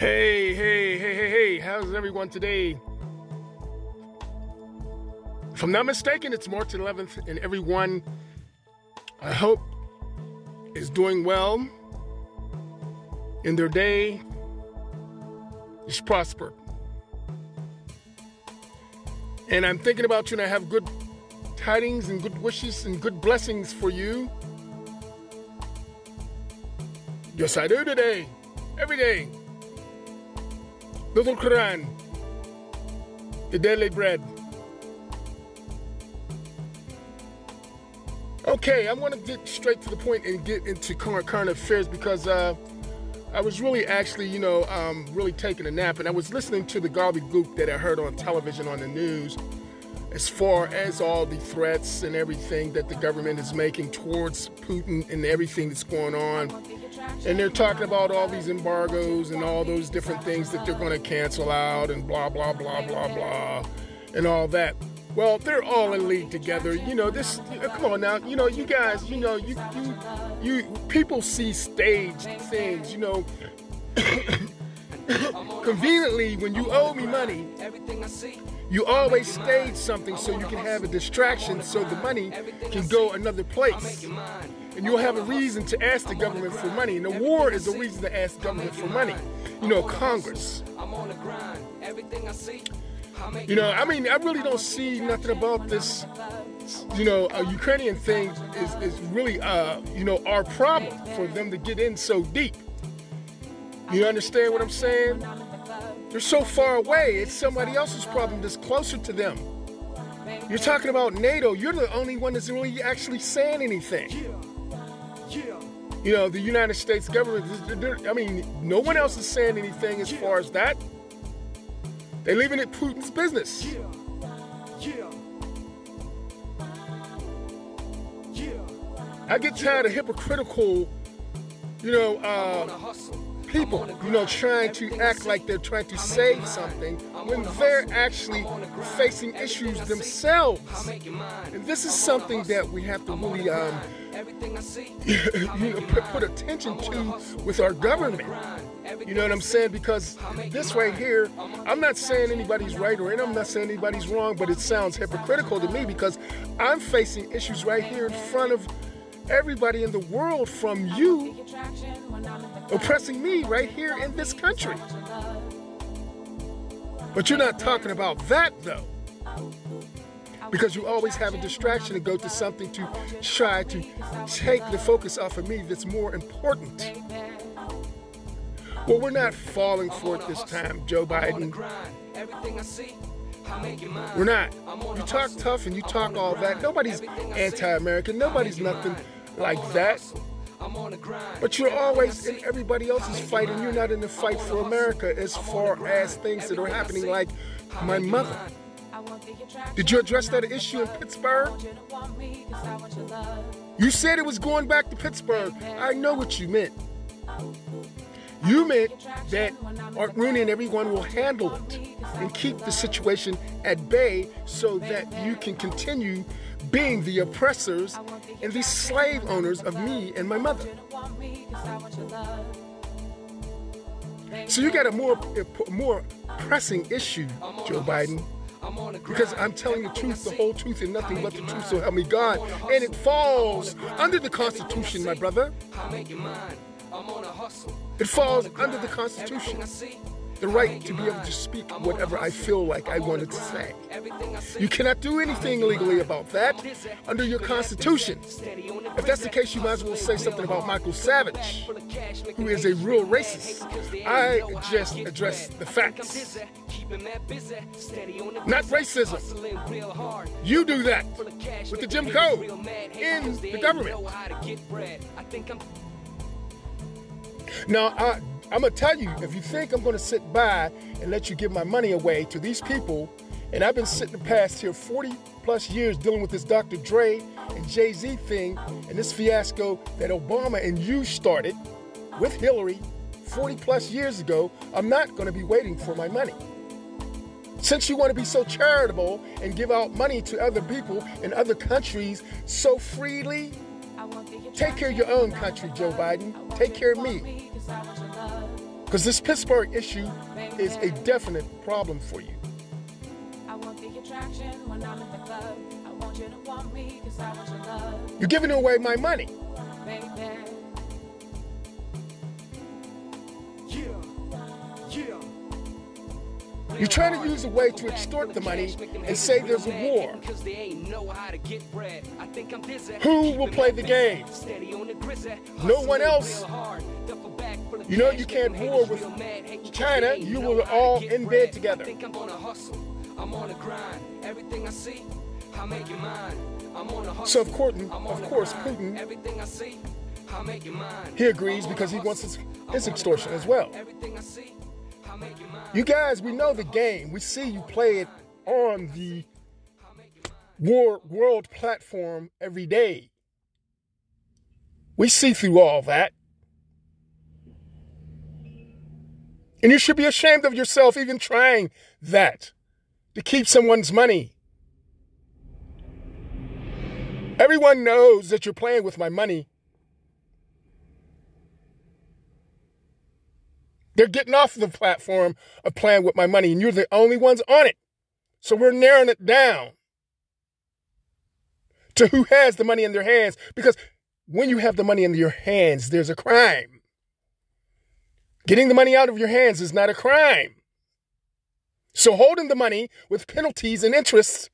Hey, hey, hey, hey, hey, how's everyone today? If I'm not mistaken, it's March 11th, and everyone, I hope, is doing well in their day, is prosper. And I'm thinking about you, and I have good tidings and good wishes and good blessings for you. Yes, I do today, every day. Little Quran, the daily bread. Okay, I'm going to get straight to the point and get into current, current affairs because uh, I was really actually, you know, um, really taking a nap and I was listening to the gobbledygook that I heard on television on the news as far as all the threats and everything that the government is making towards Putin and everything that's going on. And they're talking about all these embargoes and all those different things that they're going to cancel out and blah, blah, blah, blah, blah, and all that. Well, they're all in league together. You know, this, come on now, you know, you guys, you know, you, you, you, people see staged things, you know. Conveniently, when you owe me money, you always stage something so you can have a distraction so the money can go another place. And you'll have a reason to ask the government for money. And the war is a reason to ask the government for money. You know, Congress. You know, I mean, I really don't see nothing about this. You know, a Ukrainian thing is, is really, uh, you know, our problem for them to get in so deep. You understand what I'm saying? They're so far away. It's somebody else's problem that's closer to them. You're talking about NATO. You're the only one that's really actually saying anything. You know, the United States government, I mean, no one else is saying anything as far as that. They're leaving it Putin's business. I get tired of hypocritical, you know, uh, people, you know, trying to act like they're trying to save something when they're actually facing issues themselves. And this is something that we have to really um, you know, put, put attention to with our government. You know what I'm saying? Because this right here, I'm not saying anybody's right or and I'm not saying anybody's wrong, but it sounds hypocritical to me because I'm facing issues right here in front of everybody in the world from you oppressing me right here in this country. But you're not talking about that though. Because you always have a distraction and go to something to try to take the focus off of me that's more important. Well, we're not falling for it this time, Joe Biden. We're not. You talk tough and you talk all that. Nobody's anti American. Nobody's nothing like that. But you're always in everybody else's fight, and you're not in the fight for America as far as things that are happening, like my mother. Did you address that issue in Pittsburgh? You said it was going back to Pittsburgh. I know what you meant. You meant that Art Rooney and everyone will handle it and keep the situation at bay so that you can continue being the oppressors and the slave owners of me and my mother. So you got a more a more pressing issue, Joe Biden. Because I'm telling the truth, the whole truth, and nothing but the truth, so help me God. And it falls under the Constitution, my brother. It falls under the Constitution the right to be able to speak whatever I feel like I wanted to say. You cannot do anything legally about that under your Constitution. If that's the case, you might as well say something about Michael Savage, who is a real racist. I just address the facts. Not racism. You do that with the Jim Crow in the government. Now, I I'm gonna tell you, if you think I'm gonna sit by and let you give my money away to these people, and I've been sitting the past here 40 plus years dealing with this Dr. Dre and Jay Z thing and this fiasco that Obama and you started with Hillary 40 plus years ago, I'm not gonna be waiting for my money. Since you want to be so charitable and give out money to other people in other countries so freely, take care of your own country, Joe Biden. Take care of me. Because this Pittsburgh issue is a definite problem for you. You're giving away my money. You're trying to use a way to extort the money and say there's a war. Who will play the game? No one else. You know you can't war with China. You will all in bed together. I'm on a grind. Everything I see, I make it mine. I'm on a hustle. So of course, of course, Putin, he agrees because he wants his, his extortion as well. You guys, we know the game. We see you play it on the war, world platform every day. We see through all that. And you should be ashamed of yourself even trying that to keep someone's money. Everyone knows that you're playing with my money. They're getting off the platform of playing with my money, and you're the only ones on it. So we're narrowing it down to who has the money in their hands. Because when you have the money in your hands, there's a crime. Getting the money out of your hands is not a crime. So holding the money with penalties and interest,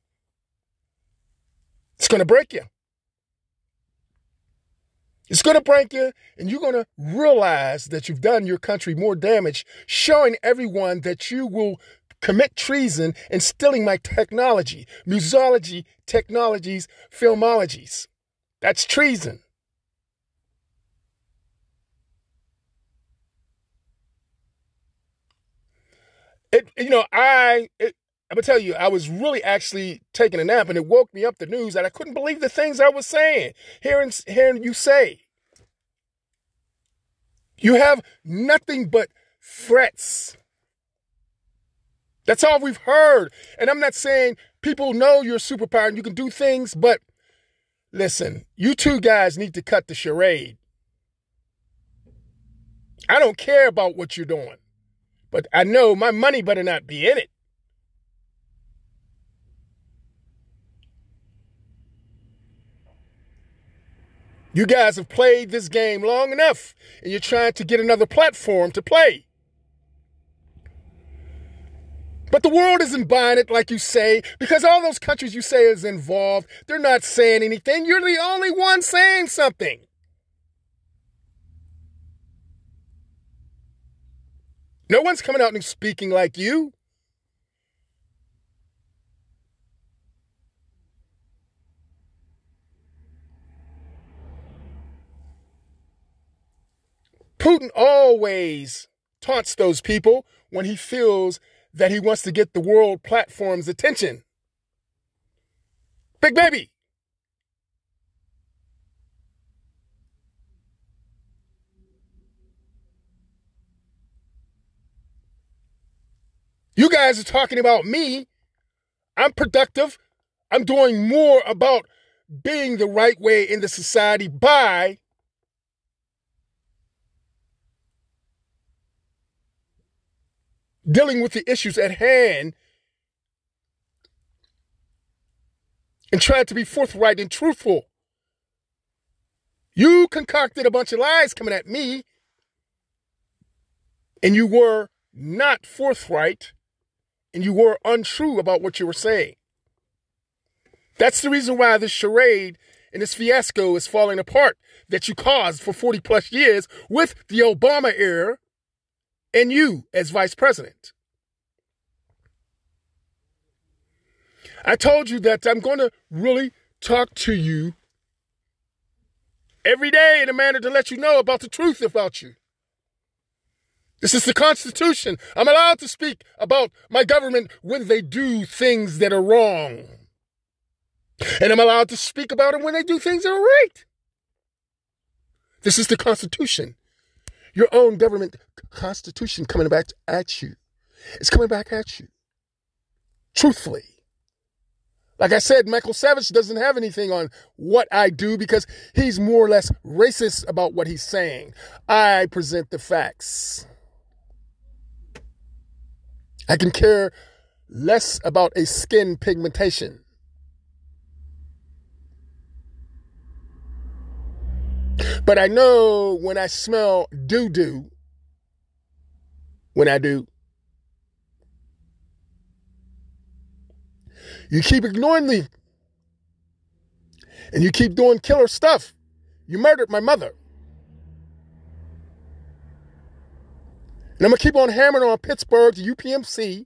it's going to break you. It's going to break you, and you're going to realize that you've done your country more damage, showing everyone that you will commit treason and stealing my technology, musology, technologies, filmologies. That's treason. It, you know, I, it, I'm gonna tell you, I was really actually taking a nap, and it woke me up the news that I couldn't believe the things I was saying, hearing hearing you say. You have nothing but threats. That's all we've heard. And I'm not saying people know you're a superpower and you can do things, but listen, you two guys need to cut the charade. I don't care about what you're doing, but I know my money better not be in it. You guys have played this game long enough and you're trying to get another platform to play. But the world isn't buying it like you say because all those countries you say is involved, they're not saying anything. You're the only one saying something. No one's coming out and speaking like you. Putin always taunts those people when he feels that he wants to get the world platform's attention. Big baby. You guys are talking about me. I'm productive. I'm doing more about being the right way in the society by dealing with the issues at hand and trying to be forthright and truthful. You concocted a bunch of lies coming at me, and you were not forthright, and you were untrue about what you were saying. That's the reason why this charade and this fiasco is falling apart that you caused for 40 plus years with the Obama era and you as vice president. I told you that I'm going to really talk to you every day in a manner to let you know about the truth about you. This is the Constitution. I'm allowed to speak about my government when they do things that are wrong. And I'm allowed to speak about them when they do things that are right. This is the Constitution. Your own government constitution coming back at you. It's coming back at you. Truthfully. Like I said, Michael Savage doesn't have anything on what I do because he's more or less racist about what he's saying. I present the facts. I can care less about a skin pigmentation. But I know when I smell doo doo, when I do, you keep ignoring me and you keep doing killer stuff. You murdered my mother. And I'm going to keep on hammering on Pittsburgh, the UPMC,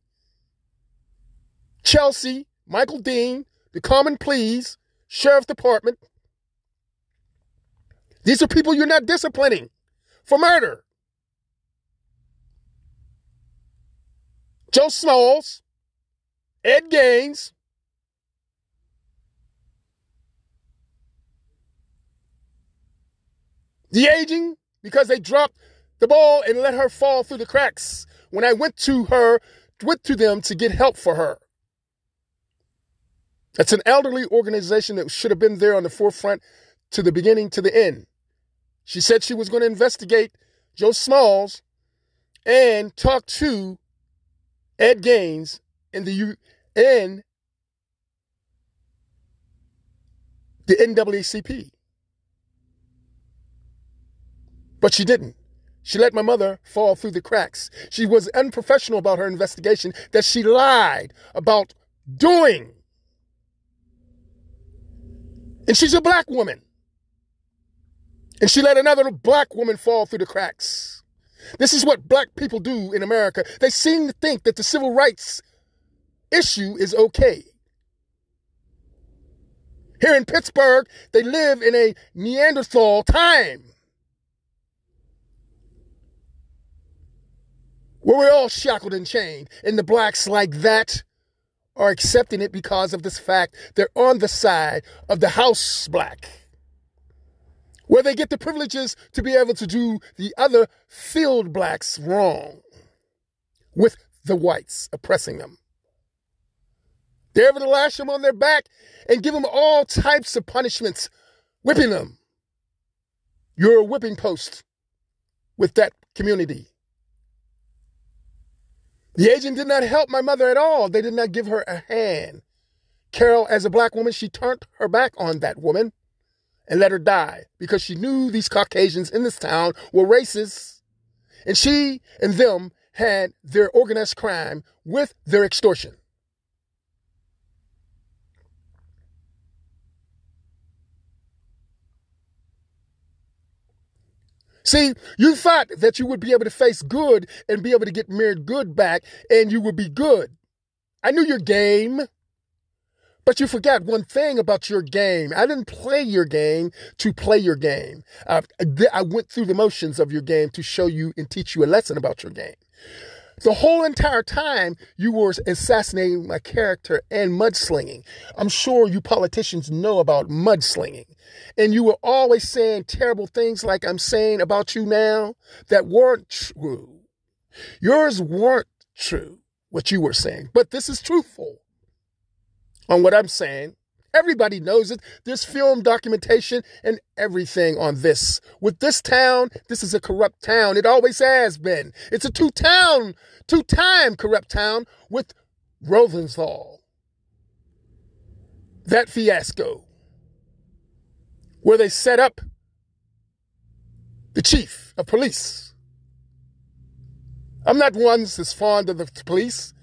Chelsea, Michael Dean, the Common Pleas, Sheriff Department. These are people you're not disciplining for murder. Joe Smalls, Ed Gaines, the aging because they dropped the ball and let her fall through the cracks when I went to her, went to them to get help for her. That's an elderly organization that should have been there on the forefront to the beginning to the end. She said she was going to investigate Joe Smalls and talk to Ed Gaines in the U in the NAACP. But she didn't. She let my mother fall through the cracks. She was unprofessional about her investigation that she lied about doing. And she's a black woman. And she let another black woman fall through the cracks. This is what black people do in America. They seem to think that the civil rights issue is okay. Here in Pittsburgh, they live in a Neanderthal time. Where we're all shackled and chained, and the blacks like that are accepting it because of this fact they're on the side of the house black, where they get the privileges to be able to do the other field blacks wrong with the whites oppressing them. They're able to lash them on their back and give them all types of punishments, whipping them. You're a whipping post with that community. The agent did not help my mother at all. They did not give her a hand. Carol, as a black woman, she turned her back on that woman and let her die because she knew these Caucasians in this town were racist. And she and them had their organized crime with their extortion. See, you thought that you would be able to face good and be able to get married good back and you would be good. I knew your game. But you forgot one thing about your game. I didn't play your game to play your game. I, I went through the motions of your game to show you and teach you a lesson about your game. The whole entire time you were assassinating my character and mudslinging. I'm sure you politicians know about mudslinging. And you were always saying terrible things like I'm saying about you now that weren't true. Yours weren't true, what you were saying, but this is truthful on what I'm saying. Everybody knows it. There's film documentation and everything on this. With this town, this is a corrupt town. It always has been. It's a two town, two time corrupt town with Ravenstahl. That fiasco, where they set up the chief of police. I'm not one that's fond of the police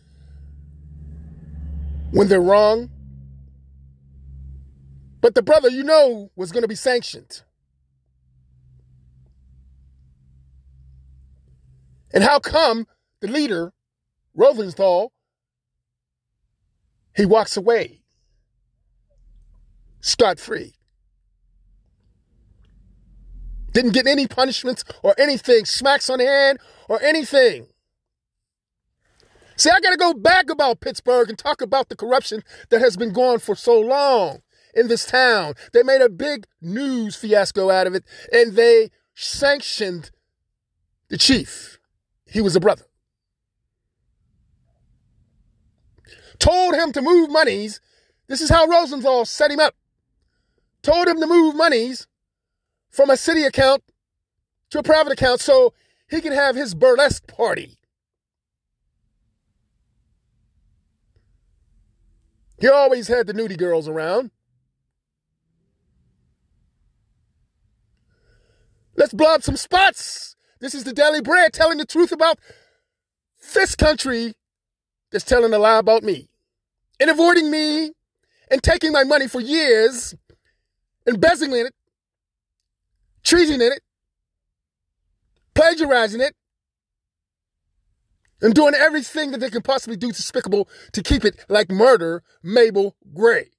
when they're wrong. But the brother, you know, was going to be sanctioned. And how come the leader, Ravenstahl, he walks away scot free? Didn't get any punishments or anything, smacks on the hand or anything. See, I got to go back about Pittsburgh and talk about the corruption that has been going for so long in this town. They made a big news fiasco out of it and they sanctioned the chief. He was a brother. Told him to move monies. This is how Ravenstahl set him up. Told him to move monies from a city account to a private account so he could have his burlesque party. He always had the nudie girls around. Let's blow up some spots. This is the Daily Bread telling the truth about this country that's telling a lie about me and avoiding me and taking my money for years, embezzling it, treating it, plagiarizing it, and doing everything that they can possibly do despicable to keep it like murder Mabel Gray.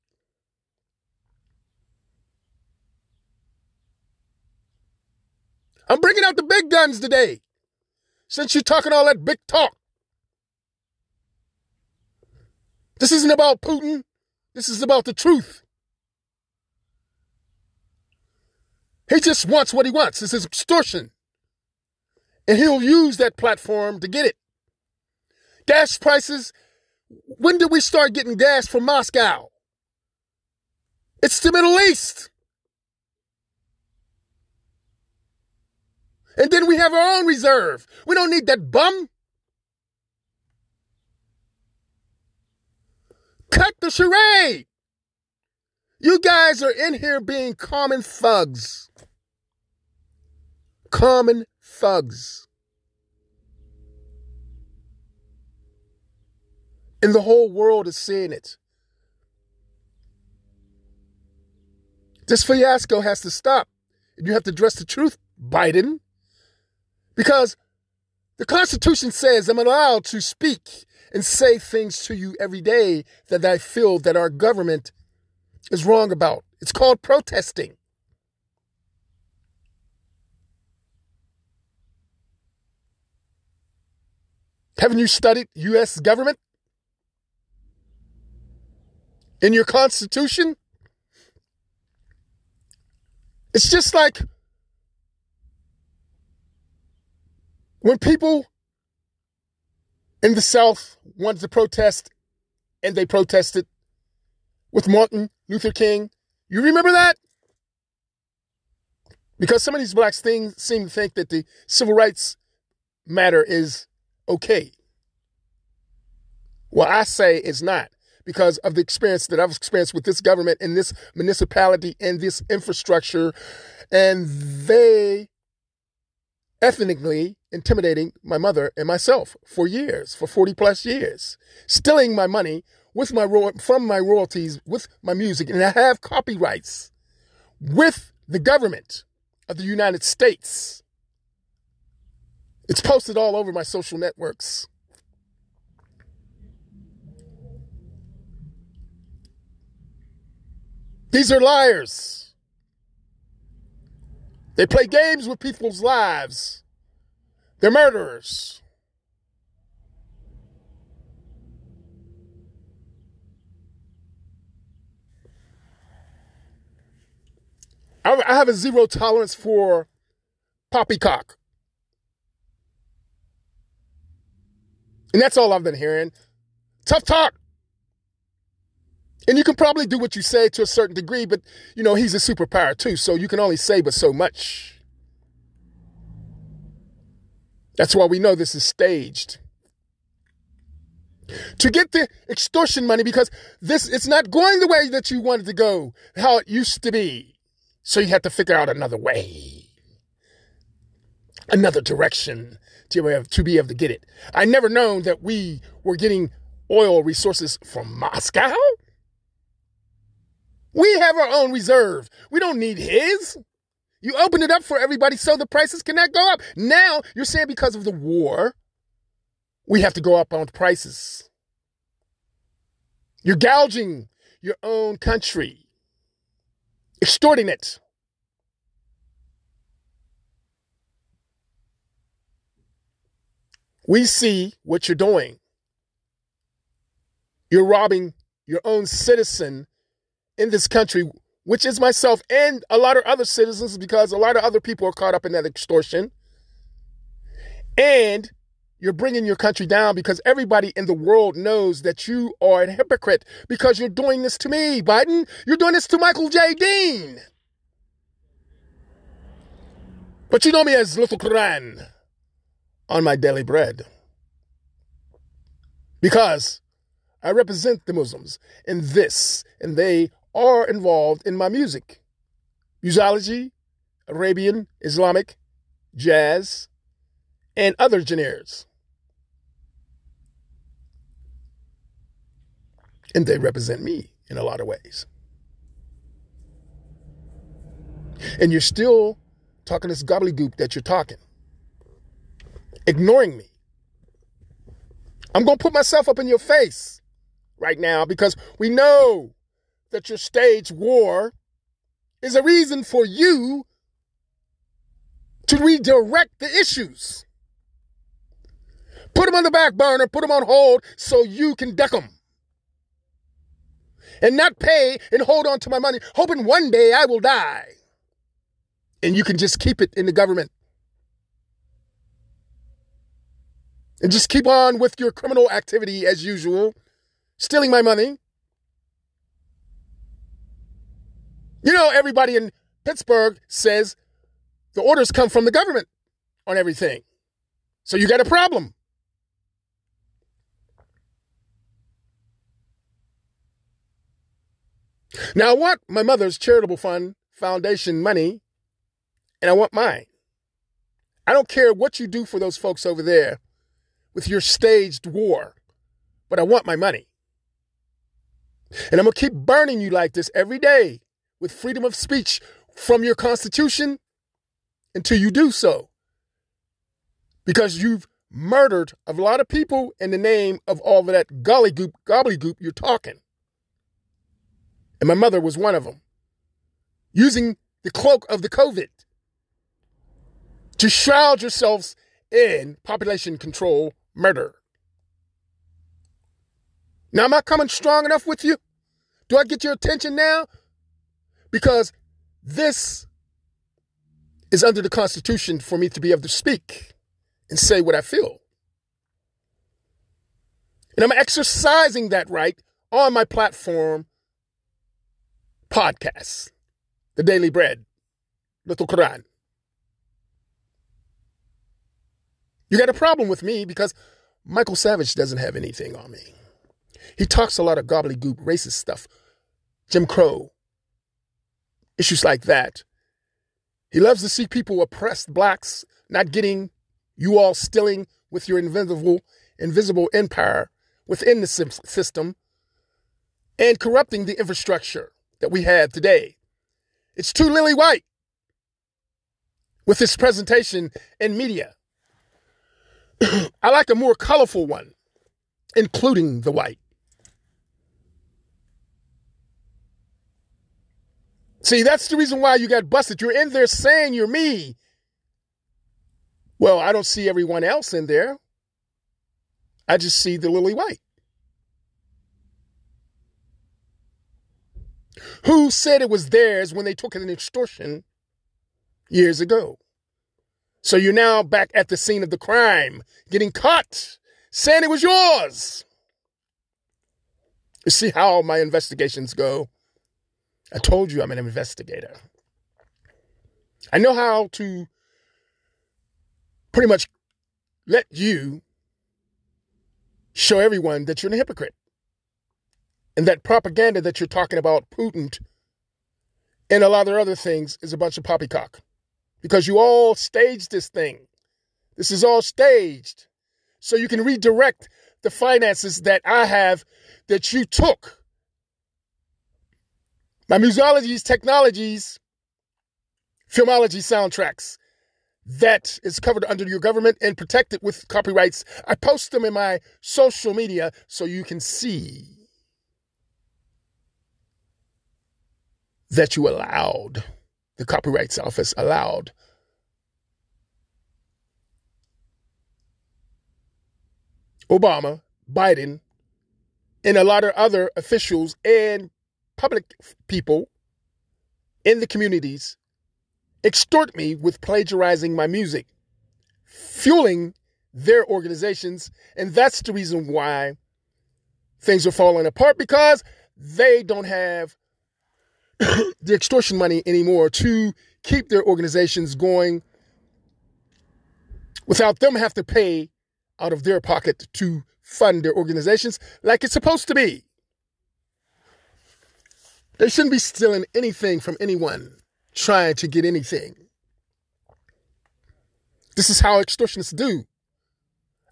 I'm bringing out the big guns today. Since you're talking all that big talk. This isn't about Putin. This is about the truth. He just wants what he wants. This is extortion. And he'll use that platform to get it. Gas prices. When did we start getting gas from Moscow? It's the Middle East. And then we have our own reserve. We don't need that bum. Cut the charade. You guys are in here being common thugs. Common thugs. And the whole world is seeing it. This fiasco has to stop. You have to address the truth, Biden. Because the Constitution says I'm allowed to speak and say things to you every day that I feel that our government is wrong about. It's called protesting. Haven't you studied U.S. government? In your Constitution? It's just like When people in the South wanted to protest and they protested with Martin Luther King, you remember that? Because some of these blacks things seem to think that the civil rights matter is okay. Well, I say it's not because of the experience that I've experienced with this government and this municipality and this infrastructure. And they ethnically intimidating my mother and myself for years, for 40 plus years, stealing my money with my ro- from my royalties with my music, and I have copyrights with the government of the United States. It's posted all over my social networks. These are liars. They play games with people's lives. They're murderers. I have a zero tolerance for poppycock. And that's all I've been hearing. Tough talk. And you can probably do what you say to a certain degree, but you know, he's a superpower too, so you can only say but so much. That's why we know this is staged. To get the extortion money because this it's not going the way that you wanted to go, how it used to be. So you have to figure out another way. Another direction to be, able, to be able to get it. I never known that we were getting oil resources from Moscow. We have our own reserve. We don't need his. You open it up for everybody so the prices cannot go up. Now you're saying because of the war, we have to go up on prices. You're gouging your own country, extorting it. We see what you're doing. You're robbing your own citizen in this country which is myself and a lot of other citizens, because a lot of other people are caught up in that extortion. And you're bringing your country down because everybody in the world knows that you are a hypocrite because you're doing this to me, Biden. You're doing this to Michael J. Dean. But you know me as Little Quran on my daily bread. Because I represent the Muslims in this, and they are involved in my music. Musology, Arabian, Islamic, jazz, and other genres. And they represent me in a lot of ways. And you're still talking this gobbledygook that you're talking, ignoring me. I'm going to put myself up in your face right now because we know that your stage war is a reason for you to redirect the issues. Put them on the back burner, put them on hold so you can deck them. And not pay and hold on to my money, hoping one day I will die. And you can just keep it in the government. And just keep on with your criminal activity as usual, stealing my money. You know, everybody in Pittsburgh says the orders come from the government on everything. So you got a problem. Now, I want my mother's charitable fund foundation money, and I want mine. I don't care what you do for those folks over there with your staged war, but I want my money. And I'm going to keep burning you like this every day with freedom of speech from your Constitution until you do so. Because you've murdered a lot of people in the name of all of that gobbledygook, gobbledygook you're talking. And my mother was one of them. Using the cloak of the COVID to shroud yourselves in population control murder. Now, am I coming strong enough with you? Do I get your attention now? Because this is under the Constitution for me to be able to speak and say what I feel. And I'm exercising that right on my platform podcast, The Daily Bread, Little Quran. You got a problem with me because Michael Savage doesn't have anything on me. He talks a lot of gobbledygook racist stuff, Jim Crow, issues like that. He loves to see people oppressed blacks not getting you all stealing with your invisible invisible empire within the system and corrupting the infrastructure that we have today. It's too lily white with this presentation in media. I like a more colorful one, including the white. See, that's the reason why you got busted. You're in there saying you're me. Well, I don't see everyone else in there. I just see the lily white. Who said it was theirs when they took it in extortion years ago? So you're now back at the scene of the crime, getting caught, saying it was yours. You see how my investigations go? I told you I'm an investigator. I know how to pretty much let you show everyone that you're a hypocrite. And that propaganda that you're talking about, Putin, and a lot of other things, is a bunch of poppycock. Because you all staged this thing. This is all staged. So you can redirect the finances that I have that you took my musologies, technologies, filmology soundtracks that is covered under your government and protected with copyrights. I post them in my social media so you can see that you allowed, the Copyrights Office allowed Obama, Biden, and a lot of other officials and public people in the communities extort me with plagiarizing my music, fueling their organizations. And that's the reason why things are falling apart because they don't have the extortion money anymore to keep their organizations going without them have to pay out of their pocket to fund their organizations like it's supposed to be. They shouldn't be stealing anything from anyone trying to get anything. This is how extortionists do.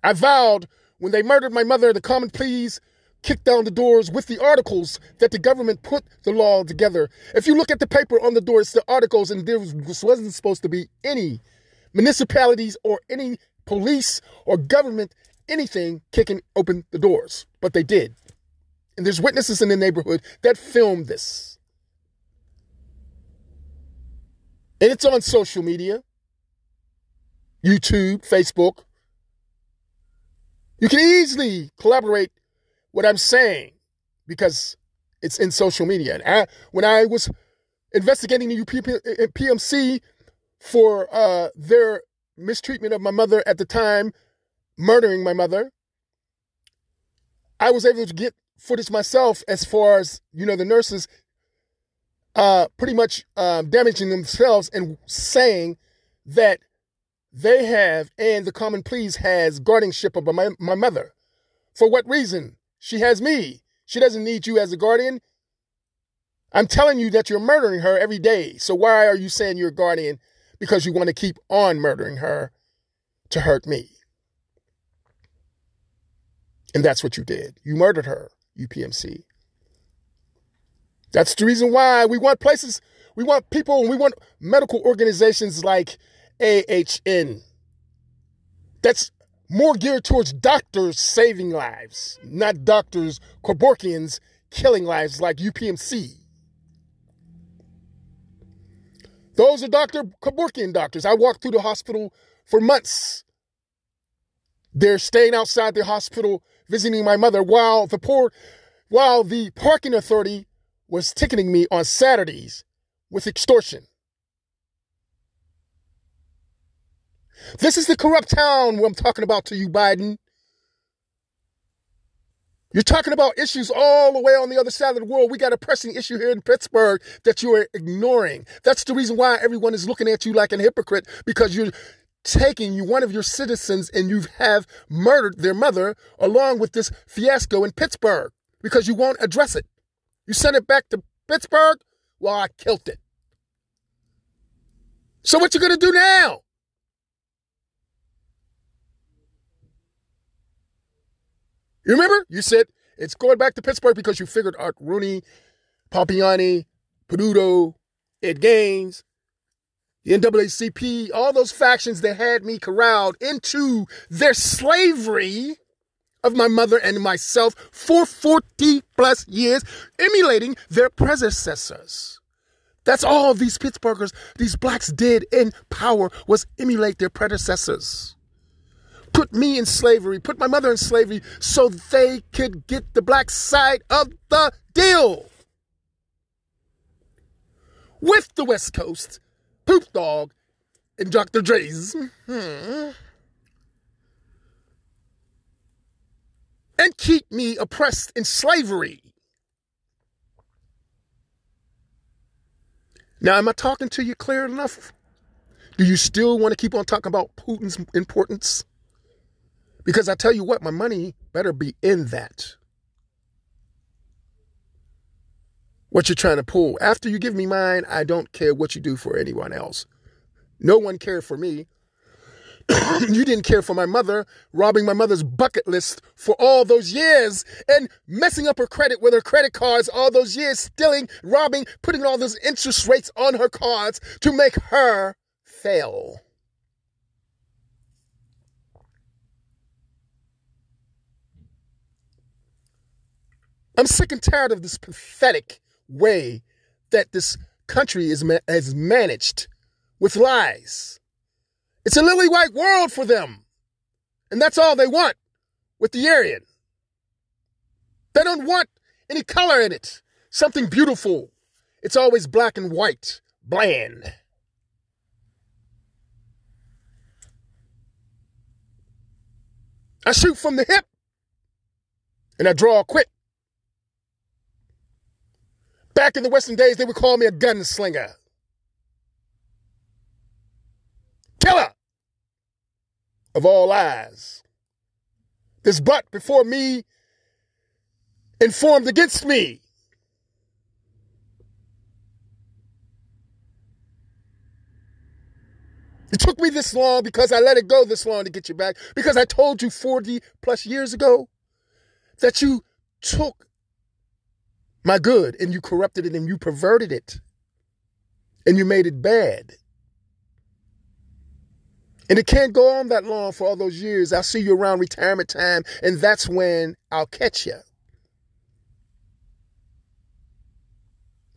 I vowed when they murdered my mother, the common pleas kicked down the doors with the articles that the government put the law together. If you look at the paper on the door, it's the articles, and there wasn't supposed to be any municipalities or any police or government, anything kicking open the doors. But they did. And there's witnesses in the neighborhood that filmed this. And it's on social media YouTube, Facebook. You can easily collaborate what I'm saying because it's in social media. And I, when I was investigating the PMC for uh, their mistreatment of my mother at the time, murdering my mother, I was able to get footage myself as far as, you know, the nurses uh, pretty much um, damaging themselves and saying that they have and the common pleas has guardianship of my, my mother. For what reason? She has me. She doesn't need you as a guardian. I'm telling you that you're murdering her every day. So why are you saying you're a guardian? Because you want to keep on murdering her to hurt me. And that's what you did. You murdered her, UPMC. That's the reason why we want places, we want people, and we want medical organizations like AHN. That's more geared towards doctors saving lives, not doctors, Kevorkians killing lives like UPMC. Those are Dr. Kevorkian doctors. I walked through the hospital for months. They're staying outside the hospital visiting my mother while the poor while the parking authority was ticketing me on Saturdays with extortion. This is the corrupt town I'm talking about to you, Biden. You're talking about issues all the way on the other side of the world. We got a pressing issue here in Pittsburgh that you are ignoring. That's the reason why everyone is looking at you like a hypocrite because you're taking you one of your citizens and you have murdered their mother along with this fiasco in Pittsburgh because you won't address it. You sent it back to Pittsburgh? Well, I killed it. So what you gonna do now? You remember? You said it's going back to Pittsburgh because you figured Art Rooney, Pompiani, Peduto, Ed Gaines, the NAACP, all those factions that had me corralled into their slavery of my mother and myself for 40 plus years, emulating their predecessors. That's all these Pittsburghers, these blacks did in power was emulate their predecessors put me in slavery, put my mother in slavery so they could get the black side of the deal. With the West Coast, Poop Dog, and Dr. Dre's. Hmm. And keep me oppressed in slavery. Now, am I talking to you clear enough? Do you still want to keep on talking about Putin's importance? Because I tell you what, my money better be in that. What you're trying to pull. After you give me mine, I don't care what you do for anyone else. No one cared for me. you didn't care for my mother, robbing my mother's bucket list for all those years and messing up her credit with her credit cards all those years, stealing, robbing, putting all those interest rates on her cards to make her fail. I'm sick and tired of this pathetic way that this country is ma- has managed with lies. It's a lily white world for them. And that's all they want with the Aryan. They don't want any color in it, something beautiful. It's always black and white, bland. I shoot from the hip and I draw quick. Back in the Western days, they would call me a gunslinger. Killer of all lies. This but before me informed against me. It took me this long because I let it go this long to get you back. Because I told you 40 plus years ago that you took my good and you corrupted it and you perverted it and you made it bad. And it can't go on that long for all those years. I'll see you around retirement time, and that's when I'll catch you.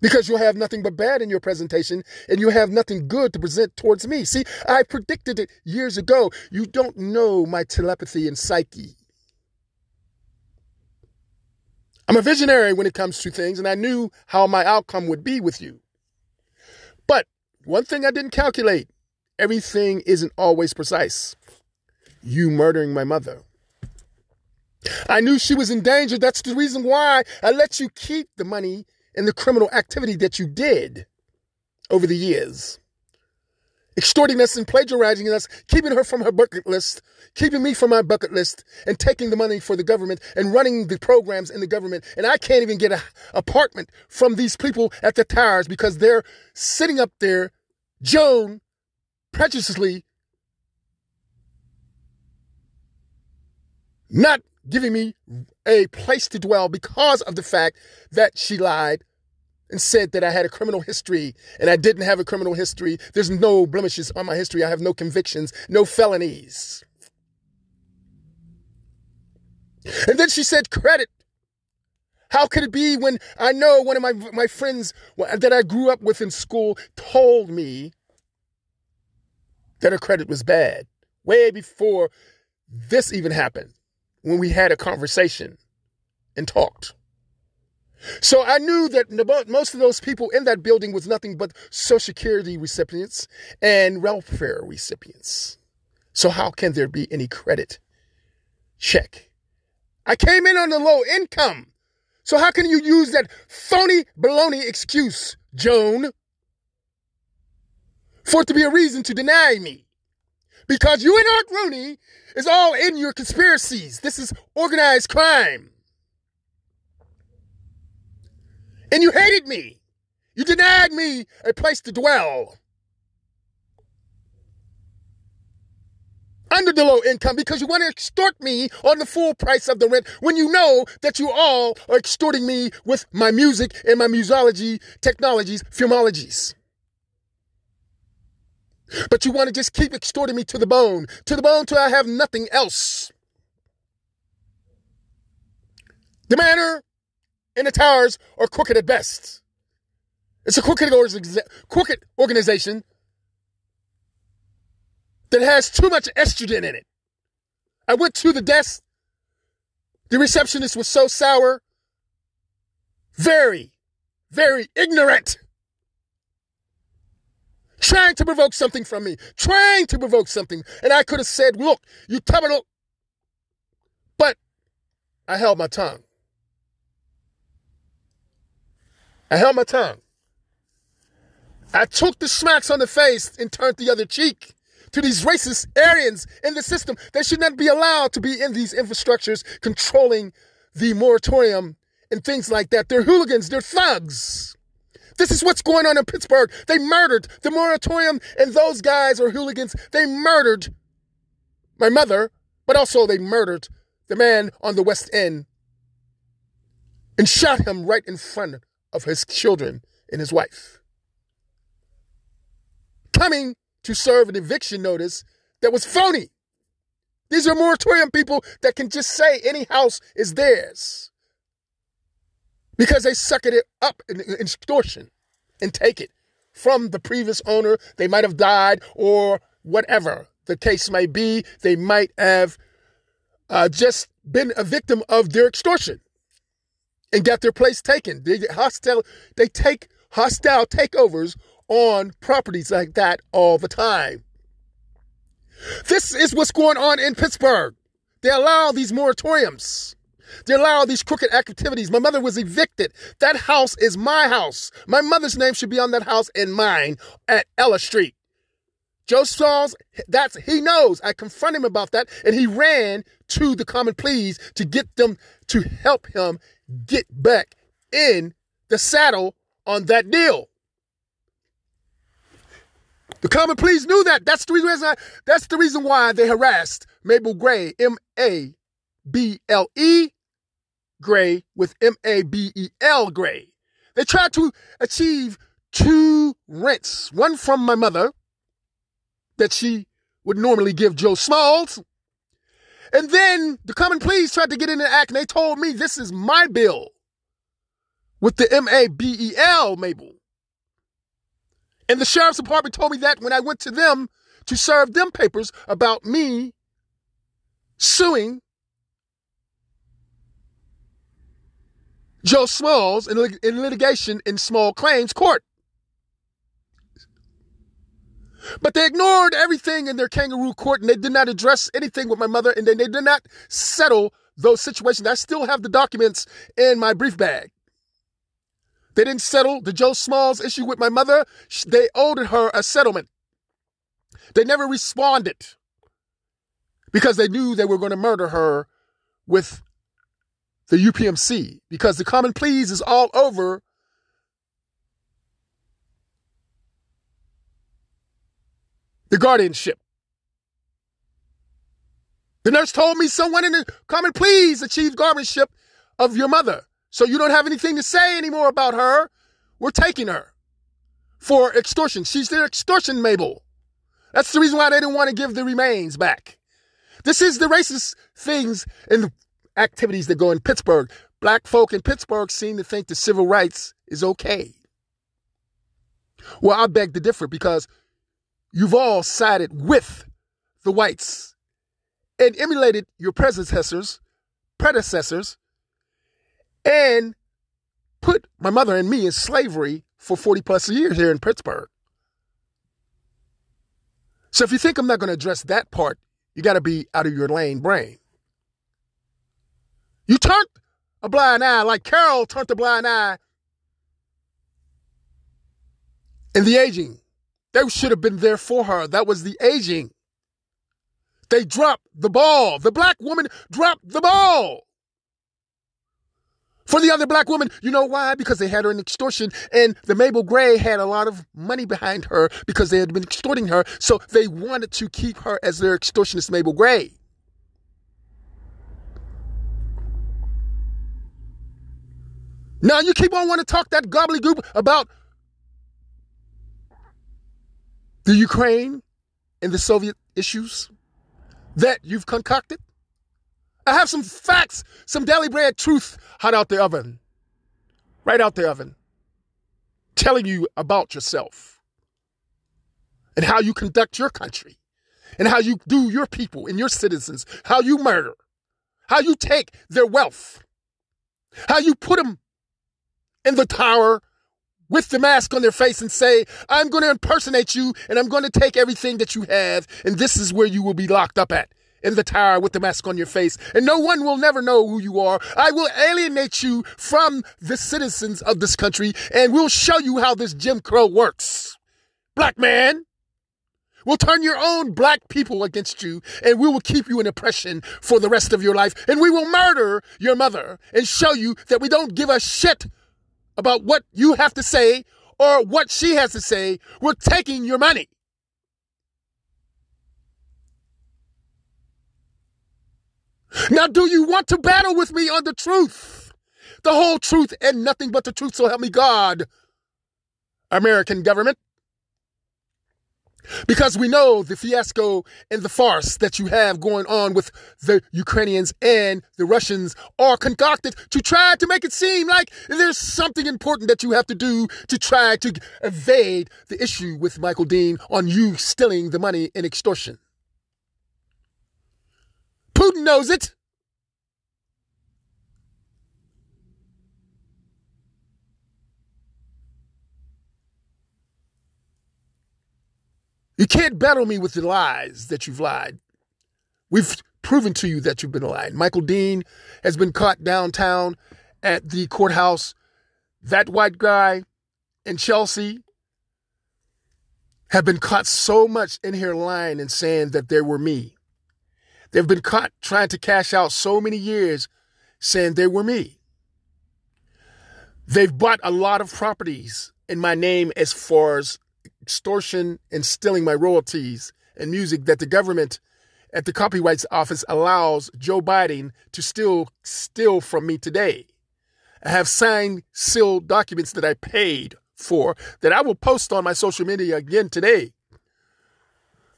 because you'll have nothing but bad in your presentation and you have nothing good to present towards me. See, I predicted it years ago. You don't know my telepathy and psyche. I'm a visionary when it comes to things, and I knew how my outcome would be with you. But one thing I didn't calculate everything isn't always precise. You murdering my mother. I knew she was in danger. That's the reason why I let you keep the money and the criminal activity that you did over the years. Extorting us and plagiarizing us, keeping her from her bucket list, keeping me from my bucket list, and taking the money for the government and running the programs in the government. And I can't even get an apartment from these people at the towers because they're sitting up there, Joan, prejudiciously, not giving me a place to dwell because of the fact that she lied and said that I had a criminal history and I didn't have a criminal history. There's no blemishes on my history. I have no convictions, no felonies. And then she said, credit. How could it be when I know one of my, my friends that I grew up with in school told me that her credit was bad way before this even happened? when we had a conversation and talked. So I knew that most of those people in that building was nothing but Social Security recipients and welfare recipients. So how can there be any credit check? I came in on a low income. So how can you use that phony baloney excuse, Joan, for it to be a reason to deny me? Because you and Art Rooney is all in your conspiracies. This is organized crime. And you hated me. You denied me a place to dwell. Under the low income because you want to extort me on the full price of the rent when you know that you all are extorting me with my music and my musology technologies, filmologies. But you want to just keep extorting me to the bone, to the bone till I have nothing else. The manor and the towers are crooked at best. It's a crooked, crooked organization that has too much estrogen in it. I went to the desk. The receptionist was so sour, very, very ignorant trying to provoke something from me, trying to provoke something. And I could have said, look, you terminal. But I held my tongue. I held my tongue. I took the smacks on the face and turned the other cheek to these racist Aryans in the system. They should not be allowed to be in these infrastructures controlling the moratorium and things like that. They're hooligans, they're thugs. This is what's going on in Pittsburgh. They murdered the moratorium, and those guys are hooligans. They murdered my mother, but also they murdered the man on the West End and shot him right in front of his children and his wife. Coming to serve an eviction notice that was phony. These are moratorium people that can just say any house is theirs because they suck it up in, extortion and take it from the previous owner. They might have died or whatever the case may be. They might have uh, just been a victim of their extortion and got their place taken. They hostile. They take hostile takeovers on properties like that all the time. This is what's going on in Pittsburgh. They allow these moratoriums. They allow these crooked activities. My mother was evicted. That house is my house. My mother's name should be on that house and mine at Ella Street. Joe Smalls, that's he knows. I confronted him about that, and he ran to the common pleas to get them to help him get back in the saddle on that deal. The common pleas knew that. That's the reason. I, that's the reason why they harassed Mabel Gray, M A B L E, Gray with M A B E L Gray. They tried to achieve two rents, one from my mother that she would normally give Joe Smalls. And then the common pleas tried to get in the act and they told me this is my bill with the M A B E L, Mabel. And the sheriff's department told me that when I went to them to serve them papers about me suing Joe Smalls in, in litigation in small claims court. But they ignored everything in their kangaroo court and they did not address anything with my mother and then they did not settle those situations. I still have the documents in my brief bag. They didn't settle the Joe Smalls issue with my mother. They owed her a settlement. They never responded because they knew they were going to murder her with the UPMC because the common pleas is all over the guardianship. The nurse told me someone in the common pleas achieve guardianship of your mother. So you don't have anything to say anymore about her. We're taking her for extortion. She's the extortion Mabel. That's the reason why they didn't want to give the remains back. This is the racist things and activities that go in Pittsburgh. Black folk in Pittsburgh seem to think the civil rights is okay. Well, I beg to differ because you've all sided with the whites and emulated your predecessors, predecessors, and put my mother and me in slavery for 40 plus years here in Pittsburgh. So if you think I'm not going to address that part, you got to be out of your lane brain. You turned a blind eye like Carol turned a blind eye in the aging. They should have been there for her. That was the aging. They dropped the ball. The black woman dropped the ball. For the other black woman, you know why? Because they had her in extortion, and the Mabel Gray had a lot of money behind her because they had been extorting her. So they wanted to keep her as their extortionist Mabel Gray. Now you keep on wanting to talk that gobbledygook about the Ukraine and the Soviet issues that you've concocted? I have some facts, some daily bread truth hot out the oven, right out the oven, telling you about yourself and how you conduct your country and how you do your people and your citizens, how you murder, how you take their wealth, how you put them in the tower with the mask on their face and say, I'm going to impersonate you and I'm going to take everything that you have, and this is where you will be locked up at. In the tower with the mask on your face, and no one will never know who you are. I will alienate you from the citizens of this country, and we'll show you how this Jim Crow works. Black man, We'll turn your own black people against you and we will keep you in oppression for the rest of your life. And we will murder your mother and show you that we don't give a shit about what you have to say or what she has to say. We're taking your money. Now, do you want to battle with me on the truth? The whole truth and nothing but the truth, so help me God. American government. Because we know the fiasco and the farce that you have going on with the Ukrainians and the Russians are concocted to try to make it seem like there's something important that you have to do to try to evade the issue with Michael Dean on you stealing the money in extortion. Putin knows it. You can't battle me with the lies that you've lied. We've proven to you that you've been lying. Michael Dean has been caught downtown at the courthouse. That white guy in Chelsea have been caught so much in here lying and saying that they were me. They've been caught trying to cash out so many years saying they were me. They've bought a lot of properties in my name as far as extortion and stealing my royalties and music that the government at the copyrights office allows Joe Biden to still steal from me today. I have signed, sealed documents that I paid for that I will post on my social media again today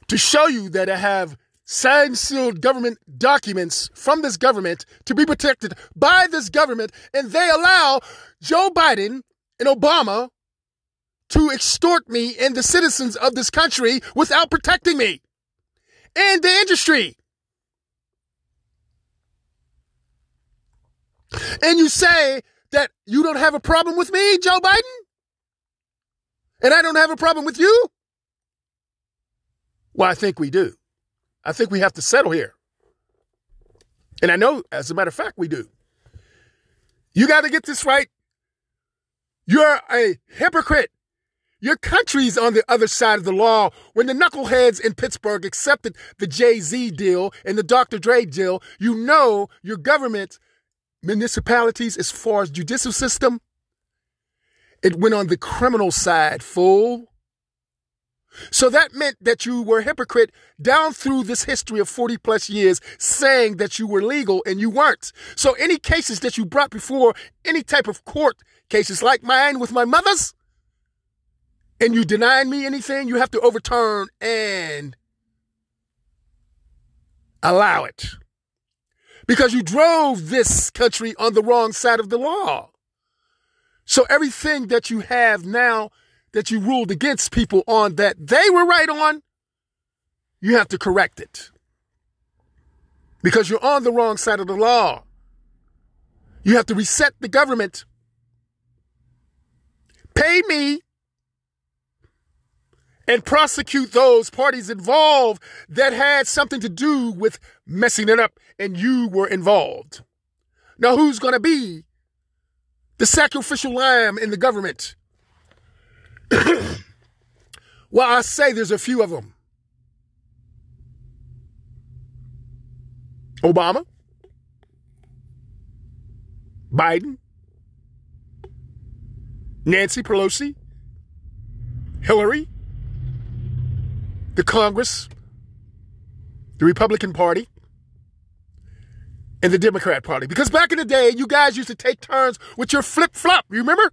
to show you that I have signed, sealed government documents from this government to be protected by this government, and they allow Joe Biden and Obama to extort me and the citizens of this country without protecting me and the industry. And you say that you don't have a problem with me, Joe Biden? And I don't have a problem with you? Well, I think we do. I think we have to settle here. And I know, as a matter of fact, we do. You got to get this right. You're a hypocrite. Your country's on the other side of the law. When the knuckleheads in Pittsburgh accepted the Jay Z deal and the Dr. Dre deal, you know your government, municipalities, as far as judicial system, it went on the criminal side, fool. So that meant that you were a hypocrite down through this history of 40 plus years saying that you were legal and you weren't. So any cases that you brought before any type of court cases like mine with my mother's and you denied me anything, you have to overturn and allow it. Because you drove this country on the wrong side of the law. So everything that you have now that you ruled against people on that they were right on, you have to correct it. Because you're on the wrong side of the law. You have to reset the government. Pay me and prosecute those parties involved that had something to do with messing it up and you were involved. Now, who's going to be the sacrificial lamb in the government? well, I say there's a few of them. Obama, Biden, Nancy Pelosi, Hillary, the Congress, the Republican Party, and the Democrat Party. Because back in the day, you guys used to take turns with your flip flop. You remember?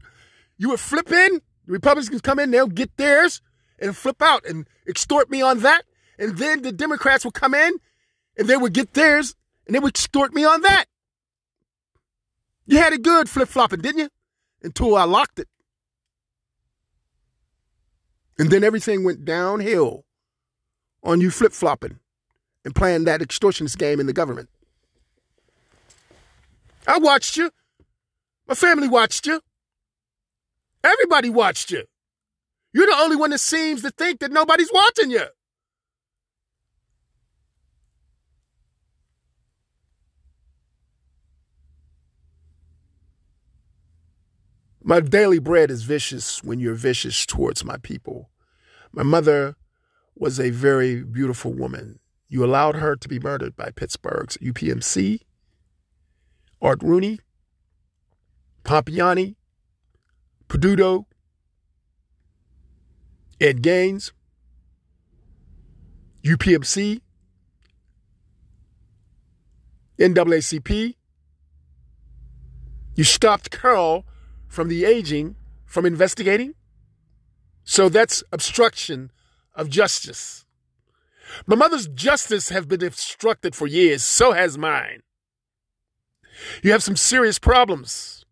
You would flip in the Republicans come in, they'll get theirs and flip out and extort me on that. And then the Democrats would come in and they would get theirs and they would extort me on that. You had it good flip flopping, didn't you? Until I locked it. And then everything went downhill on you flip flopping and playing that extortionist game in the government. I watched you. My family watched you. Everybody watched you. You're the only one that seems to think that nobody's watching you. My daily bread is vicious when you're vicious towards my people. My mother was a very beautiful woman. You allowed her to be murdered by Pittsburgh's UPMC, Art Rooney, Pompiani, Peduto, Ed Gaines, UPMC, NAACP. You stopped Carl from the aging from investigating. So that's obstruction of justice. My mother's justice have been obstructed for years. So has mine. You have some serious problems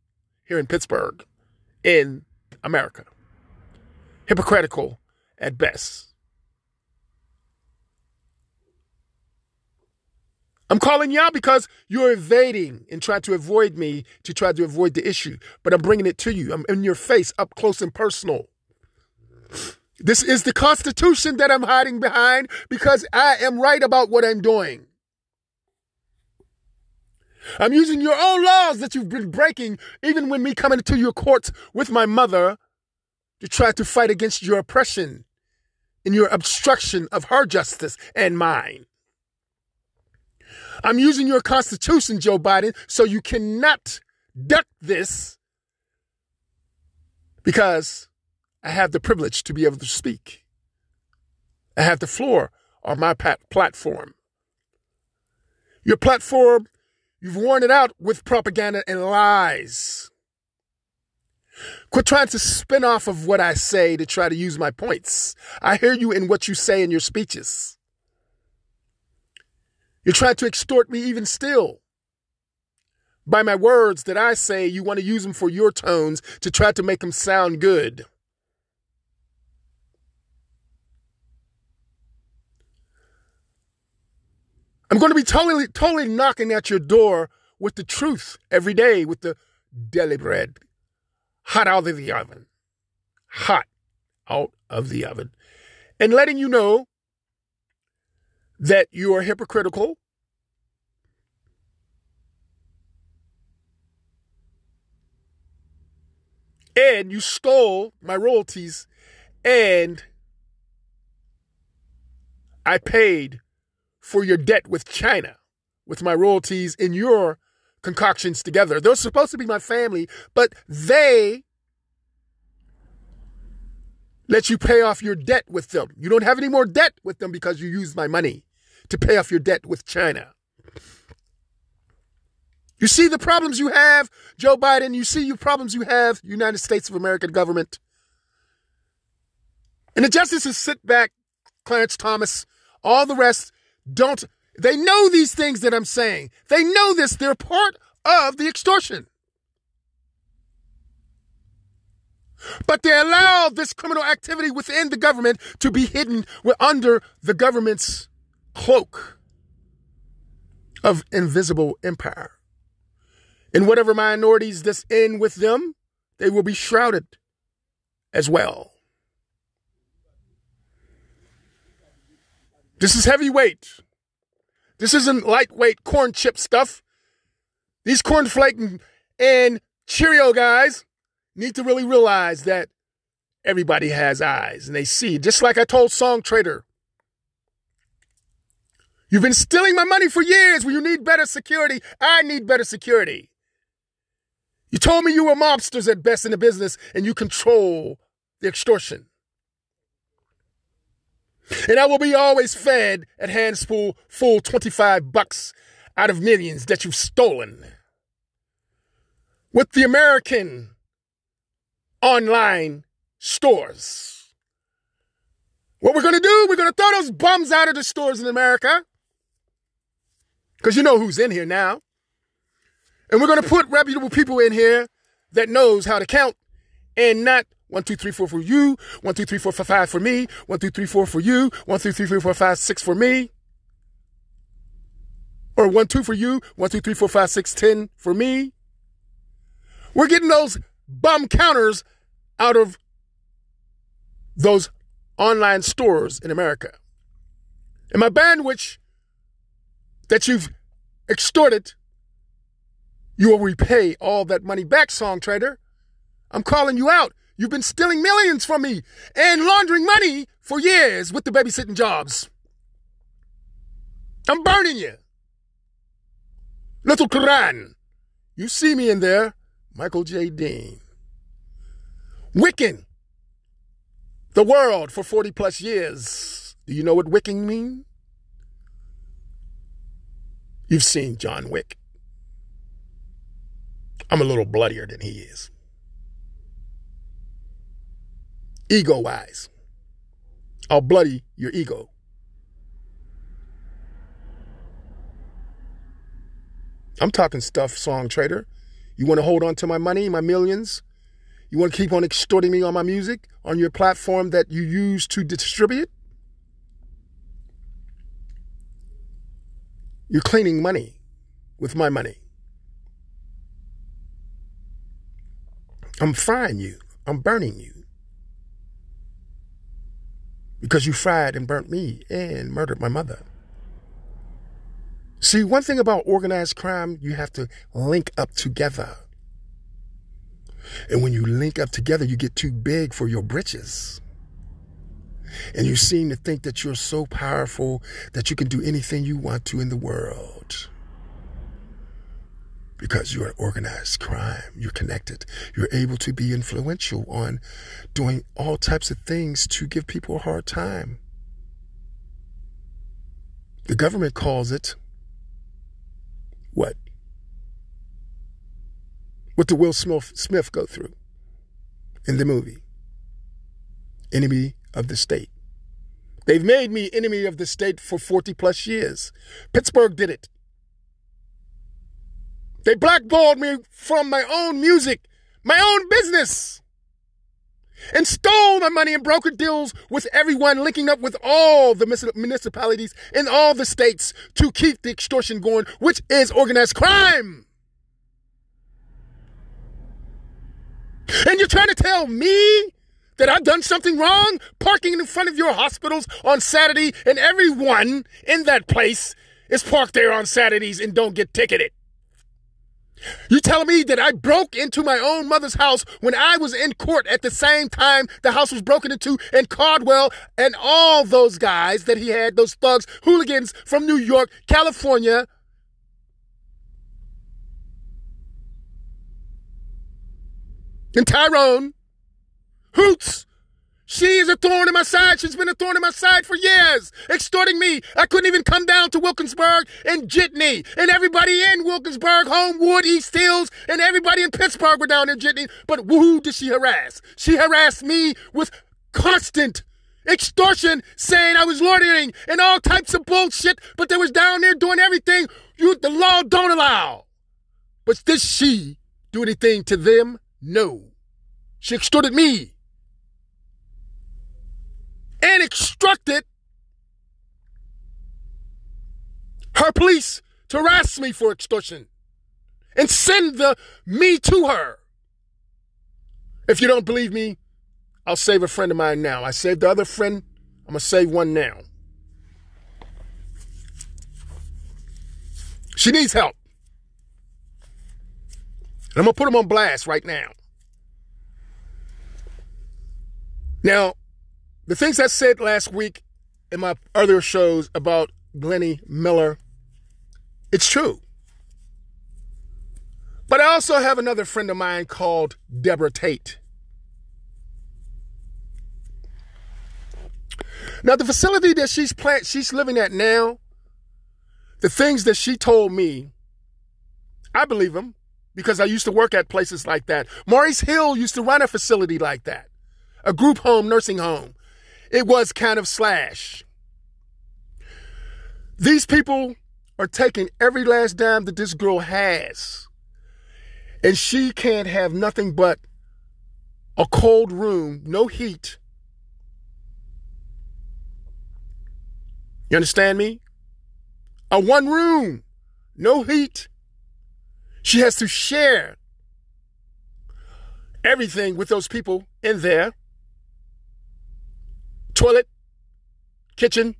here in Pittsburgh in America. Hypocritical at best. I'm calling you out because you're evading and trying to avoid me to try to avoid the issue. But I'm bringing it to you. I'm in your face, up close and personal. This is the Constitution that I'm hiding behind because I am right about what I'm doing. I'm using your own laws that you've been breaking, even when me coming into your courts with my mother to try to fight against your oppression and your obstruction of her justice and mine. I'm using your Constitution, Joe Biden, so you cannot duck this because I have the privilege to be able to speak. I have the floor on my platform. Your platform, you've worn it out with propaganda and lies. Quit trying to spin off of what I say to try to use my points. I hear you in what you say in your speeches. You're trying to extort me even still. By my words that I say, you want to use them for your tones to try to make them sound good. I'm going to be totally, totally knocking at your door with the truth every day with the deli bread hot out of the oven. Hot out of the oven. And letting you know that you are hypocritical. And you stole my royalties and I paid for your debt with China with my royalties in your concoctions together. They're supposed to be my family, but they let you pay off your debt with them. You don't have any more debt with them because you used my money to pay off your debt with China. You see the problems you have, Joe Biden. You see the problems you have, United States of America government. And the justices sit back, Clarence Thomas, all the rest don't they know these things that I'm saying. They know this. They're part of the extortion. But they allow this criminal activity within the government to be hidden under the government's cloak of invisible empire. And whatever minorities that's in with them, they will be shrouded as well. This is heavyweight. This isn't lightweight corn chip stuff. These cornflake and, Cheerio guys need to really realize that everybody has eyes and they see. Just like I told Songtradr, you've been stealing my money for years. When you need better security, I need better security. You told me you were mobsters at best in the business and you control the extortion. And I will be always fed at handsful full 25 bucks out of millions that you've stolen. With the American online stores. What we're going to do, we're going to throw those bums out of the stores in America. Because you know who's in here now. And we're going to put reputable people in here that knows how to count and not one, two, three, four for you. One, two, three, four, five, five for me. One, two, three, four for you. One, two, three, four, five, five, six for me. Or one, two for you. One, two, three, four, five, six, ten for me. We're getting those bum counters out of those online stores in America. And my bandwidth that you've extorted, you will repay all that money back, Songtradr. I'm calling you out. You've been stealing millions from me and laundering money for years with the babysitting jobs. I'm burning you. Little Quran. You see me in there, Michael J. Dean. Wicking the world for 40 plus years. Do you know what wicking means? You've seen John Wick. I'm a little bloodier than he is. Ego wise. I'll bloody your ego. I'm talking stuff, Songtradr. You want to hold on to my money, my millions? You want to keep on extorting me on my music, on your platform that you use to distribute? You're cleaning money with my money. I'm frying you. I'm burning you because you fried and burnt me and murdered my mother. See, one thing about organized crime, you have to link up together. And when you link up together, you get too big for your britches. And you seem to think that you're so powerful that you can do anything you want to in the world. Because you're organized crime, you're connected, you're able to be influential on doing all types of things to give people a hard time. The government calls it what? What did Will Smith go through in the movie? Enemy of the state. They've made me enemy of the state for 40 plus years. Pittsburgh did it. They blackballed me from my own music, my own business, and stole my money and brokered deals with everyone, linking up with all the municipalities in all the states to keep the extortion going, which is organized crime. And you're trying to tell me that I've done something wrong parking in front of your hospitals on Saturday and everyone in that place is parked there on Saturdays and don't get ticketed. You telling me that I broke into my own mother's house when I was in court at the same time the house was broken into and Cardwell and all those guys that he had, those thugs, hooligans from New York, California, and Tyrone Hoots. She is a thorn in my side. She's been a thorn in my side for years, extorting me. I couldn't even come down to Wilkinsburg and Jitney. And everybody in Wilkinsburg, Homewood, East Hills, and everybody in Pittsburgh were down in Jitney. But who did she harass? She harassed me with constant extortion, saying I was loitering and all types of bullshit, but they was down there doing everything you the law don't allow. But did she do anything to them? No. She extorted me and instructed her police to harass me for extortion and send the me to her. If you don't believe me, I'll save a friend of mine now. I saved the other friend. I'm going to save one now. She needs help. And I'm going to put him on blast right now. Now, the things I said last week in my earlier shows about Glennie Miller, it's true. But I also have another friend of mine called Deborah Tate. Now, the facility that she's plant, she's living at now, the things that she told me, I believe them because I used to work at places like that. Maurice Hill used to run a facility like that, a group home, nursing home it was kind of slash. These people are taking every last dime that this girl has. And she can't have nothing but a cold room, no heat. You understand me? A one room, no heat. She has to share everything with those people in there toilet, kitchen,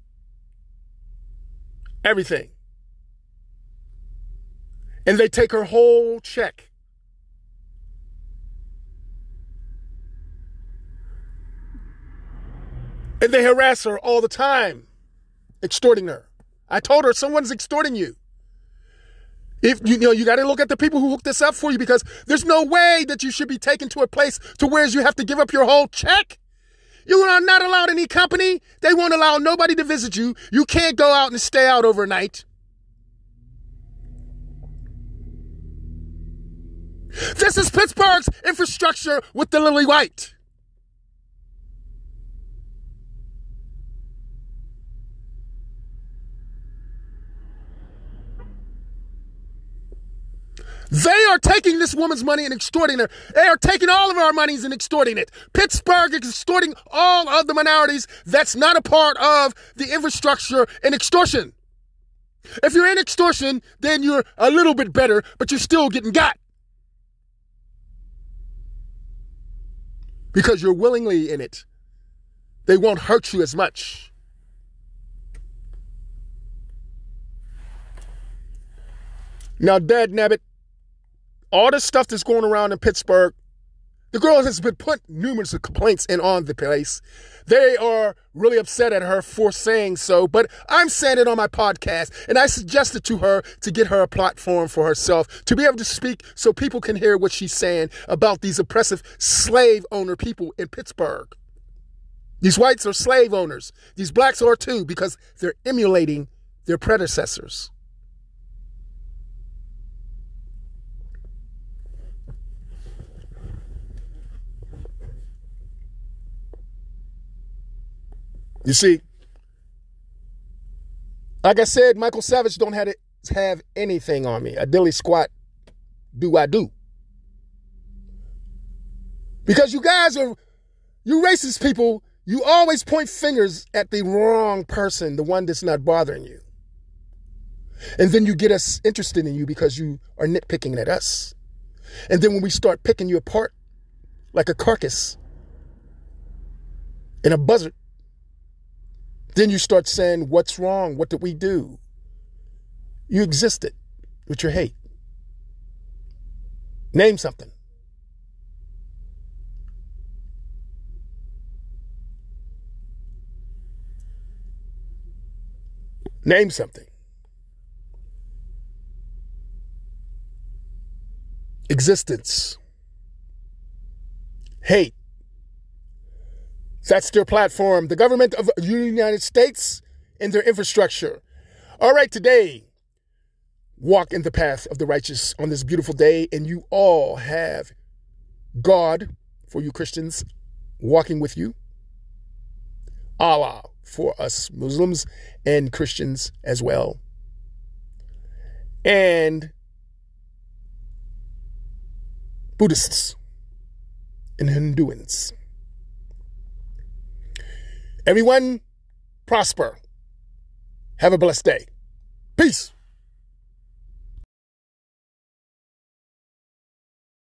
everything. And they take her whole check. And they harass her all the time, extorting her. I told her someone's extorting you. If you, know, you got to look at the people who hooked this up for you because there's no way that you should be taken to a place to where you have to give up your whole check. You are not allowed any company. They won't allow nobody to visit you. You can't go out and stay out overnight. This is Pittsburgh's infrastructure with the lily white. They are taking this woman's money and extorting her. They are taking all of our monies and extorting it. Pittsburgh is extorting all of the minorities that's not a part of the infrastructure and extortion. If you're in extortion, then you're a little bit better, but you're still getting got. Because you're willingly in it. They won't hurt you as much. Now, Dad Nabbit, all the stuff that's going around in Pittsburgh, The girl has been put numerous complaints in on the place. They are really upset at her for saying so, but I'm saying it on my podcast, and I suggested to her to get her a platform for herself, to be able to speak so people can hear what she's saying about these oppressive slave owner people in Pittsburgh. These whites are slave owners. These blacks are too, because they're emulating their predecessors. You see, like I said, Michael Savage don't have, it, have anything on me. A dilly squat do I do. Because you guys are, you racist people, you always point fingers at the wrong person, the one that's not bothering you. And then you get us interested in you because you are nitpicking at us. And then when we start picking you apart like a carcass in a buzzard, then you start saying, What's wrong? What did we do? You existed with your hate. Name something. Name something. Existence. Hate. That's their platform. The government of the United States and their infrastructure. All right, today, walk in the path of the righteous on this beautiful day, and you all have God, for you Christians, walking with you. Allah for us Muslims and Christians as well. And Buddhists and Hinduans. Everyone prosper. Have a blessed day. Peace.